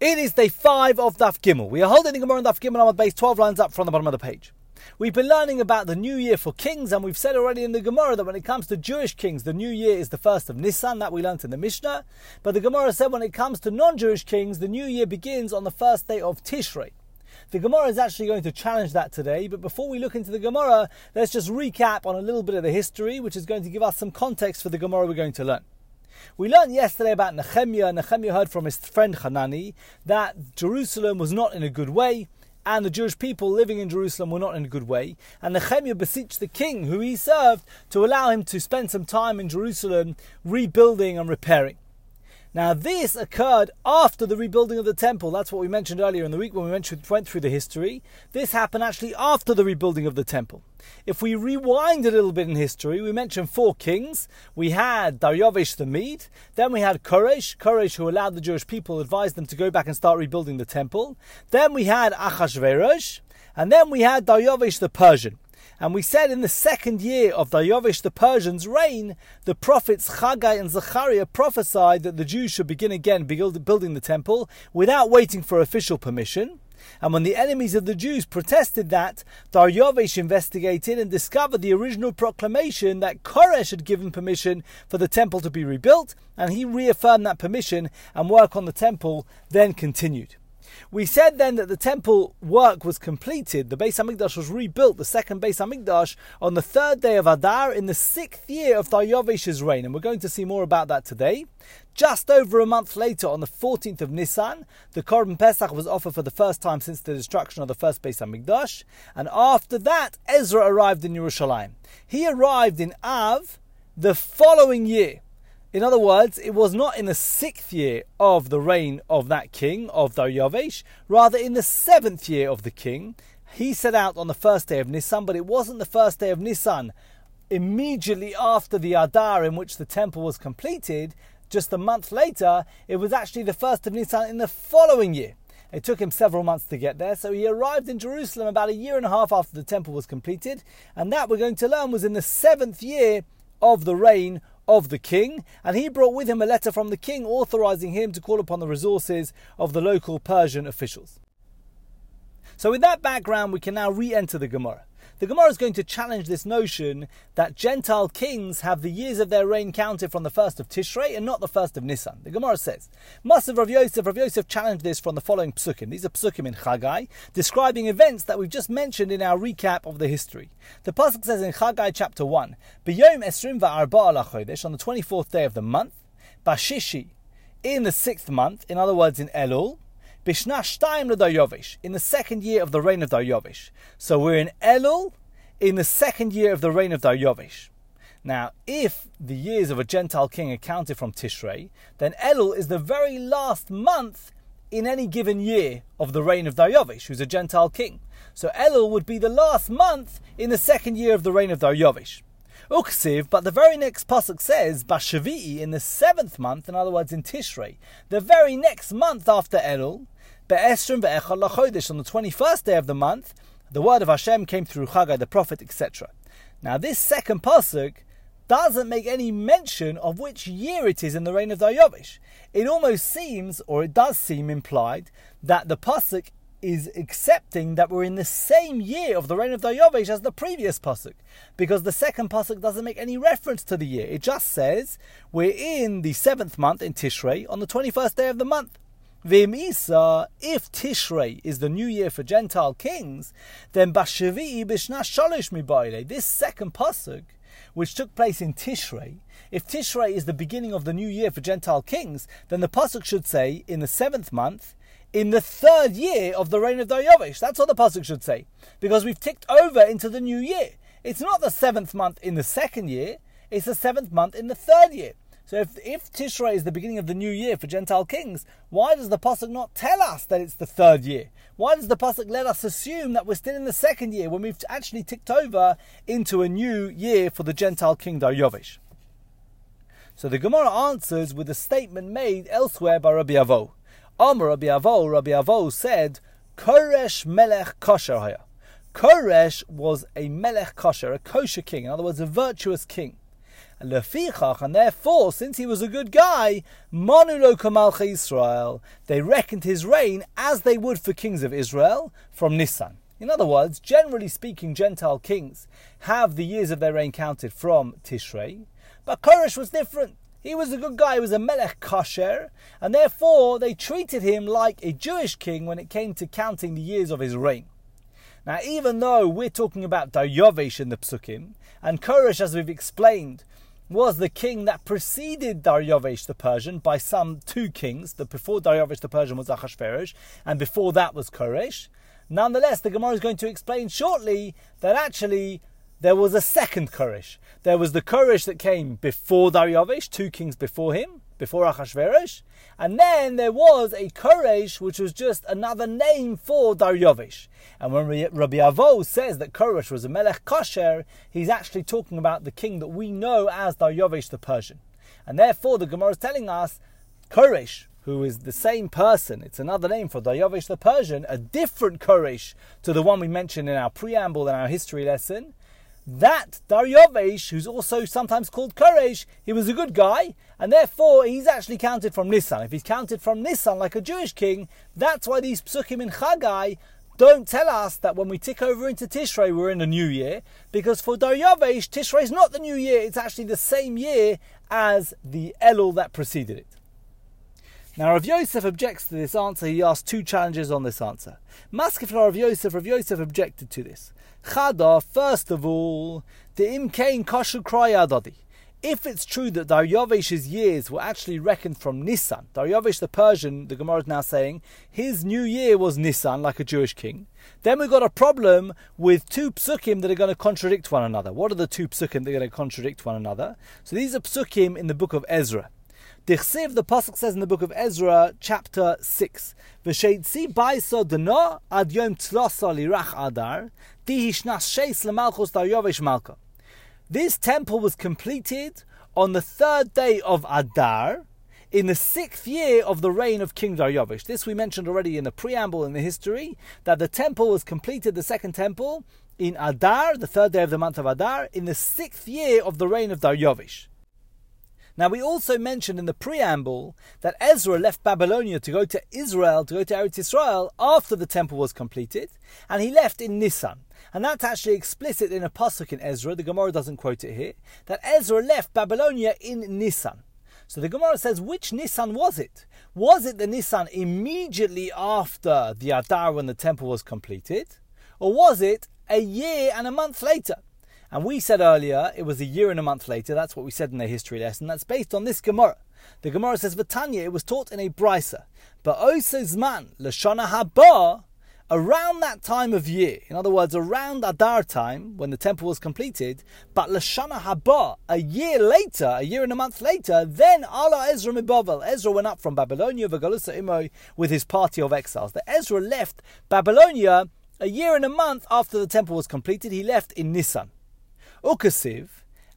It is day five of Daf Gimel. We are holding the Gemara on Daf Gimel on the base 12 lines up from the bottom of the page. We've been learning about the new year for kings, and we've said already in the Gemara that when it comes to Jewish kings, the new year is the first of Nisan, that we learnt in the Mishnah. But the Gemara said when it comes to non Jewish kings, the new year begins on the first day of Tishrei. The Gemara is actually going to challenge that today, but before we look into the Gemara, let's just recap on a little bit of the history, which is going to give us some context for the Gemara we're going to learn. We learned yesterday about Nehemiah. Nehemiah heard from his friend Hanani that Jerusalem was not in a good way, and the Jewish people living in Jerusalem were not in a good way. And Nehemiah beseeched the king who he served to allow him to spend some time in Jerusalem rebuilding and repairing. Now, this occurred after the rebuilding of the temple. That's what we mentioned earlier in the week when we went through the history. This happened actually after the rebuilding of the temple. If we rewind a little bit in history, we mentioned four kings. We had Daryavish the Mede, then we had Koresh, Koresh who allowed the Jewish people, advised them to go back and start rebuilding the temple. Then we had Achashverosh, and then we had Daryavish the Persian. And we said in the second year of Daryavish the Persian's reign, the prophets Chagai and Zechariah prophesied that the Jews should begin again building the temple without waiting for official permission. And when the enemies of the Jews protested that, Daryavish investigated and discovered the original proclamation that Koresh had given permission for the temple to be rebuilt, and he reaffirmed that permission, and work on the temple then continued. We said then that the temple work was completed. The Beis Hamikdash was rebuilt, the second Beis Hamikdash, on the third day of Adar in the sixth year of Daryavish's reign, and we're going to see more about that today. Just over a month later, on the 14th of Nisan, the Korban Pesach was offered for the first time since the destruction of the first Beis Hamikdash, and after that, Ezra arrived in Yerushalayim. He arrived in Av the following year. In other words, it was not in the sixth year of the reign of that king, of Daryavesh, rather in the seventh year of the king. He set out on the first day of Nisan, but it wasn't the first day of Nisan immediately after the Adar in which the temple was completed. Just a month later, it was actually the first of Nisan in the following year. It took him several months to get there, so he arrived in Jerusalem about a year and a half after the temple was completed, and that we're going to learn was in the seventh year of the reign of the king, and he brought with him a letter from the king authorizing him to call upon the resources of the local Persian officials. So, with that background, we can now re enter the Gemara. The Gemara is going to challenge this notion that Gentile kings have the years of their reign counted from the first of Tishrei and not the first of Nisan. The Gemara says, Masav Rav Yosef, Rav Yosef challenged this from the following psukim. These are psukim in Chagai, describing events that we've just mentioned in our recap of the history. The pasuk says in Chagai chapter 1, B'yom esrim on the 24th day of the month, Bashishi, in the sixth month, in other words in Elul, Bishna Shtaim Dayovish, in the second year of the reign of Daryovish. So we're in Elul, in the second year of the reign of Daryovish. Now, if the years of a Gentile king are counted from Tishrei, then Elul is the very last month in any given year of the reign of Daryovish, who's a Gentile king. So Elul would be the last month in the second year of the reign of Daryovish. Uksiv, but the very next pasuk says Bashavi'i in the seventh month, in other words in Tishrei, the very next month after Elul, Be'esrim ve'echad lachodesh on the twenty-first day of the month, the word of Hashem came through Chagai the prophet, etc. Now this second pasuk doesn't make any mention of which year it is in the reign of Daryovish. It almost seems, or it does seem implied, that the pasuk is accepting that we're in the same year of the reign of Daryovish as the previous pasuk, because the second pasuk doesn't make any reference to the year. It just says we're in the seventh month in Tishrei on the twenty-first day of the month. Vim Isa, if Tishrei is the new year for Gentile kings, then Bashavi b'shna shalish mibayle. This second pasuk, which took place in Tishrei, if Tishrei is the beginning of the new year for Gentile kings, then the pasuk should say in the seventh month in the third year of the reign of Daryavish. That's what the pasuk should say, because we've ticked over into the new year. It's not the seventh month in the second year; it's the seventh month in the third year. So if, if Tishrei is the beginning of the new year for Gentile kings, why does the pasuk not tell us that it's the third year? Why does the pasuk let us assume that we're still in the second year when we've actually ticked over into a new year for the Gentile king Daryavish? So the Gemara answers with a statement made elsewhere by Rabbi Avo. Amr Rabbi Avo, Rabbi Avo said, Koresh Melech Kosher Haya. Koresh was a Melech Kosher, a kosher king, in other words, a virtuous king. And therefore, since he was a good guy, Manulo Kamalcha Israel, they reckoned his reign as they would for kings of Israel from Nisan. In other words, generally speaking, Gentile kings have the years of their reign counted from Tishrei, but Koresh was different. He was a good guy, he was a Melech Kasher, and therefore they treated him like a Jewish king when it came to counting the years of his reign. Now, even though we're talking about Daryovesh in the Psukim, and Koresh, as we've explained, was the king that preceded Daryovesh the Persian by some two kings. The before Daryovesh the Persian was Achashverosh, and before that was Koresh. Nonetheless, the Gemara is going to explain shortly that actually there was a second Koresh. There was the Koresh that came before Daryovesh, two kings before him, before Achashverosh, and then there was a Koresh which was just another name for Daryovesh. And when Rabbi Avo says that Koresh was a Melech Kosher, he's actually talking about the king that we know as Daryovesh the Persian. And therefore the Gemara is telling us Koresh, who is the same person, it's another name for Daryovesh the Persian, a different Koresh to the one we mentioned in our preamble in our history lesson, that Daryovesh, who's also sometimes called Koresh, he was a good guy, and therefore he's actually counted from Nisan. If he's counted from Nisan like a Jewish king, that's why these psukim in Chagai don't tell us that when we tick over into Tishrei we're in a new year, because for Daryovesh, Tishrei is not the new year, it's actually the same year as the Elul that preceded it. Now, Rav Yosef objects to this answer. He asks two challenges on this answer. Maskif Rav Yosef, Rav Yosef objected to this. Chada, first of all, the imkain kashu krayadadi. If it's true that Daryovesh's years were actually reckoned from Nisan, Daryovesh the Persian, the Gemara is now saying, his new year was Nisan, like a Jewish king, then we've got a problem with two psukim that are going to contradict one another. What are the two psukim that are going to contradict one another? So these are psukim in the book of Ezra. Dichsiv, the Pasuk says in the book of Ezra, chapter 6, V'sheitzi baiso deno ad yom tzlosa lirach adar, dihishnas sheis malka. This temple was completed on the third day of Adar, in the sixth year of the reign of King Daryovish. This we mentioned already in the preamble in the history, that the temple was completed, the second temple, in Adar, the third day of the month of Adar, in the sixth year of the reign of Daryovish. Now, we also mentioned in the preamble that Ezra left Babylonia to go to Israel, to go to Eretz Israel, after the temple was completed, and he left in Nisan. And that's actually explicit in a pasuk in Ezra. The Gemara doesn't quote it here. That Ezra left Babylonia in Nisan. So the Gemara says, which Nisan was it? Was it the Nisan immediately after the Adar when the temple was completed, or was it a year and a month later? And we said earlier it was a year and a month later. That's what we said in the history lesson. That's based on this Gemara. The Gemara says, Vatanya, it was taught in a brisa. But Osezman, Lashana Haba, around that time of year, in other words, around Adar time, when the temple was completed, but Lashana Haba, a year later, a year and a month later, then Allah Ezra Mibavel, Ezra went up from Babylonia, Vagalusa Imo, with his party of exiles. That Ezra left Babylonia a year and a month after the temple was completed. He left in Nisan. Ukasiv,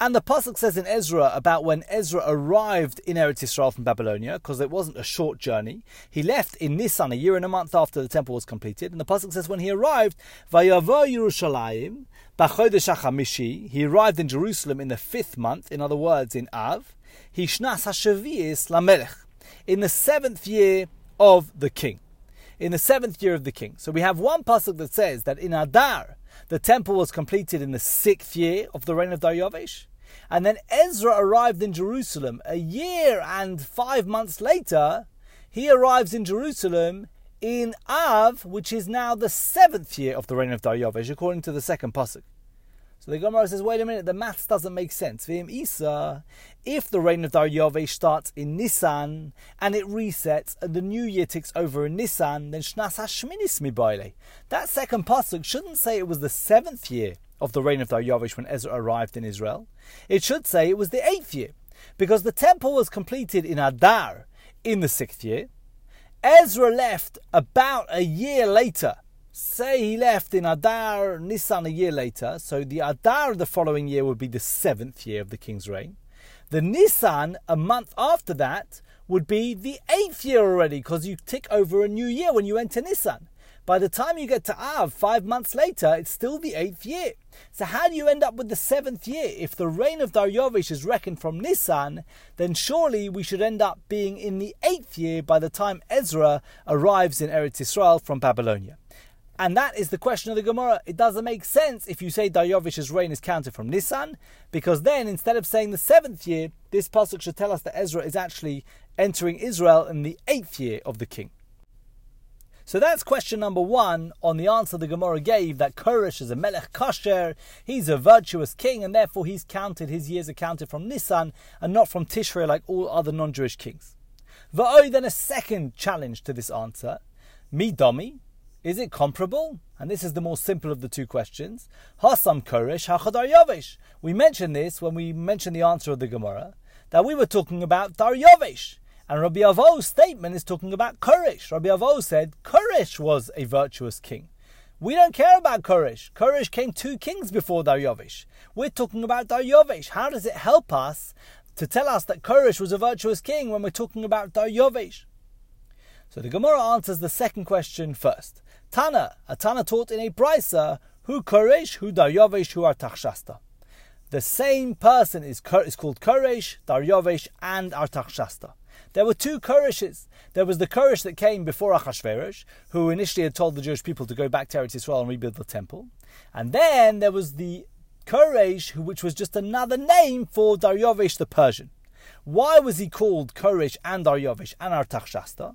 and the pasuk says in Ezra about when Ezra arrived in Eretz Yisrael from Babylonia, because it wasn't a short journey. He left in Nisan a year and a month after the temple was completed, and the pasuk says when he arrived, Vayavo Yerushalayim b'chodesh hachamishi. He arrived in Jerusalem in the fifth month. In other words, in Av. Hishnas hashaviis lamelech in the seventh year of the king. In the seventh year of the king. So we have one pasuk that says that in Adar the temple was completed in the sixth year of the reign of Daryovesh. And then Ezra arrived in Jerusalem a year and five months later. He arrives in Jerusalem in Av, which is now the seventh year of the reign of Daryovesh, according to the second pasuk. So the Gemara says, wait a minute, the maths doesn't make sense. If the reign of Daryovesh starts in Nisan and it resets and the new year ticks over in Nisan, then Shnas Hashminis Mibaile. That second pasuk shouldn't say it was the seventh year of the reign of Daryovesh when Ezra arrived in Israel. It should say it was the eighth year, because the temple was completed in Adar in the sixth year. Ezra left about a year later Say he left in Adar Nisan a year later, so the Adar of the following year would be the seventh year of the king's reign. The Nisan, a month after that, would be the eighth year already, because you tick over a new year when you enter Nisan. By the time you get to Av, five months later, it's still the eighth year. So how do you end up with the seventh year? If the reign of Daryavish is reckoned from Nisan, then surely we should end up being in the eighth year by the time Ezra arrives in Eretz Israel from Babylonia. And that is the question of the Gemara. It doesn't make sense if you say Daryovish's reign is counted from Nisan, because then instead of saying the seventh year, this pasuk should tell us that Ezra is actually entering Israel in the eighth year of the king. So that's question number one on the answer the Gemara gave that Koresh is a Melech Kasher, he's a virtuous king, and therefore he's counted, his years are counted from Nisan and not from Tishrei like all other non Jewish kings. Va'oi, then a second challenge to this answer. Midami, is it comparable? And this is the more simple of the two questions. Hasam Koresh, hacha Daryavish. We mentioned this when we mentioned the answer of the Gemara, that we were talking about Daryavish. And Rabbi Avo's statement is talking about Koresh. Rabbi Avo said Koresh was a virtuous king. We don't care about Koresh. Koresh came two kings before Daryavish. We're talking about Daryavish. How does it help us to tell us that Koresh was a virtuous king when we're talking about Daryavish? So the Gemara answers the second question first. Tana, a Tana taught in a Brisa, who Koresh, who Daryavish, who Artachshasta. The same person is, is called Koresh, Daryavish, and Artachshasta. There were two Koreshes. There was the Koresh that came before Achashverosh, who initially had told the Jewish people to go back to Eretz Israel and rebuild the temple. And then there was the Koresh, which was just another name for Daryavish the Persian. Why was he called Koresh and Daryavish and Artachshasta?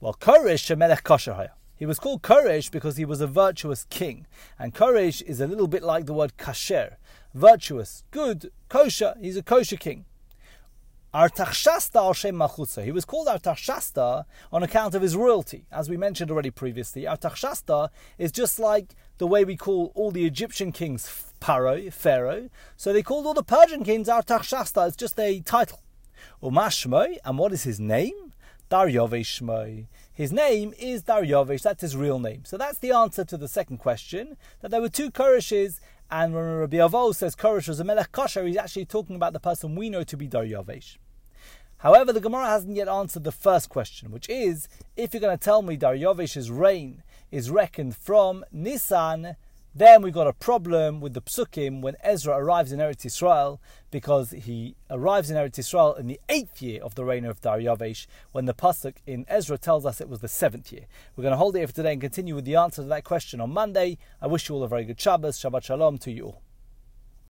Well, Koresh Shemelech Kosher He was called Koresh because he was a virtuous king. And Koresh is a little bit like the word kasher. Virtuous, good, kosher. He's a kosher king. Artachshasta al Shem. He was called Artachshasta on account of his royalty. As we mentioned already previously, Artachshasta is just like the way we call all the Egyptian kings Paro, Pharaoh. So they called all the Persian kings Artachshasta. It's just a title. Umashmoy, and what is his name? Daryovish Shmoy. His name is Daryovish, that's his real name. So that's the answer to the second question, that there were two Koreshes and when Rabbi Avo says Koresh was a Melech Kosher, he's actually talking about the person we know to be Daryavesh. However, the Gemara hasn't yet answered the first question, which is if you're going to tell me Daryavesh's reign is reckoned from Nisan, then we've got a problem with the psukim when Ezra arrives in Eretz Israel because he arrives in Eretz Israel in the eighth year of the reign of Daryavesh when the pasuk in Ezra tells us it was the seventh year. We're going to hold it here for today and continue with the answer to that question on Monday. I wish you all a very good Shabbos. Shabbat Shalom to you all.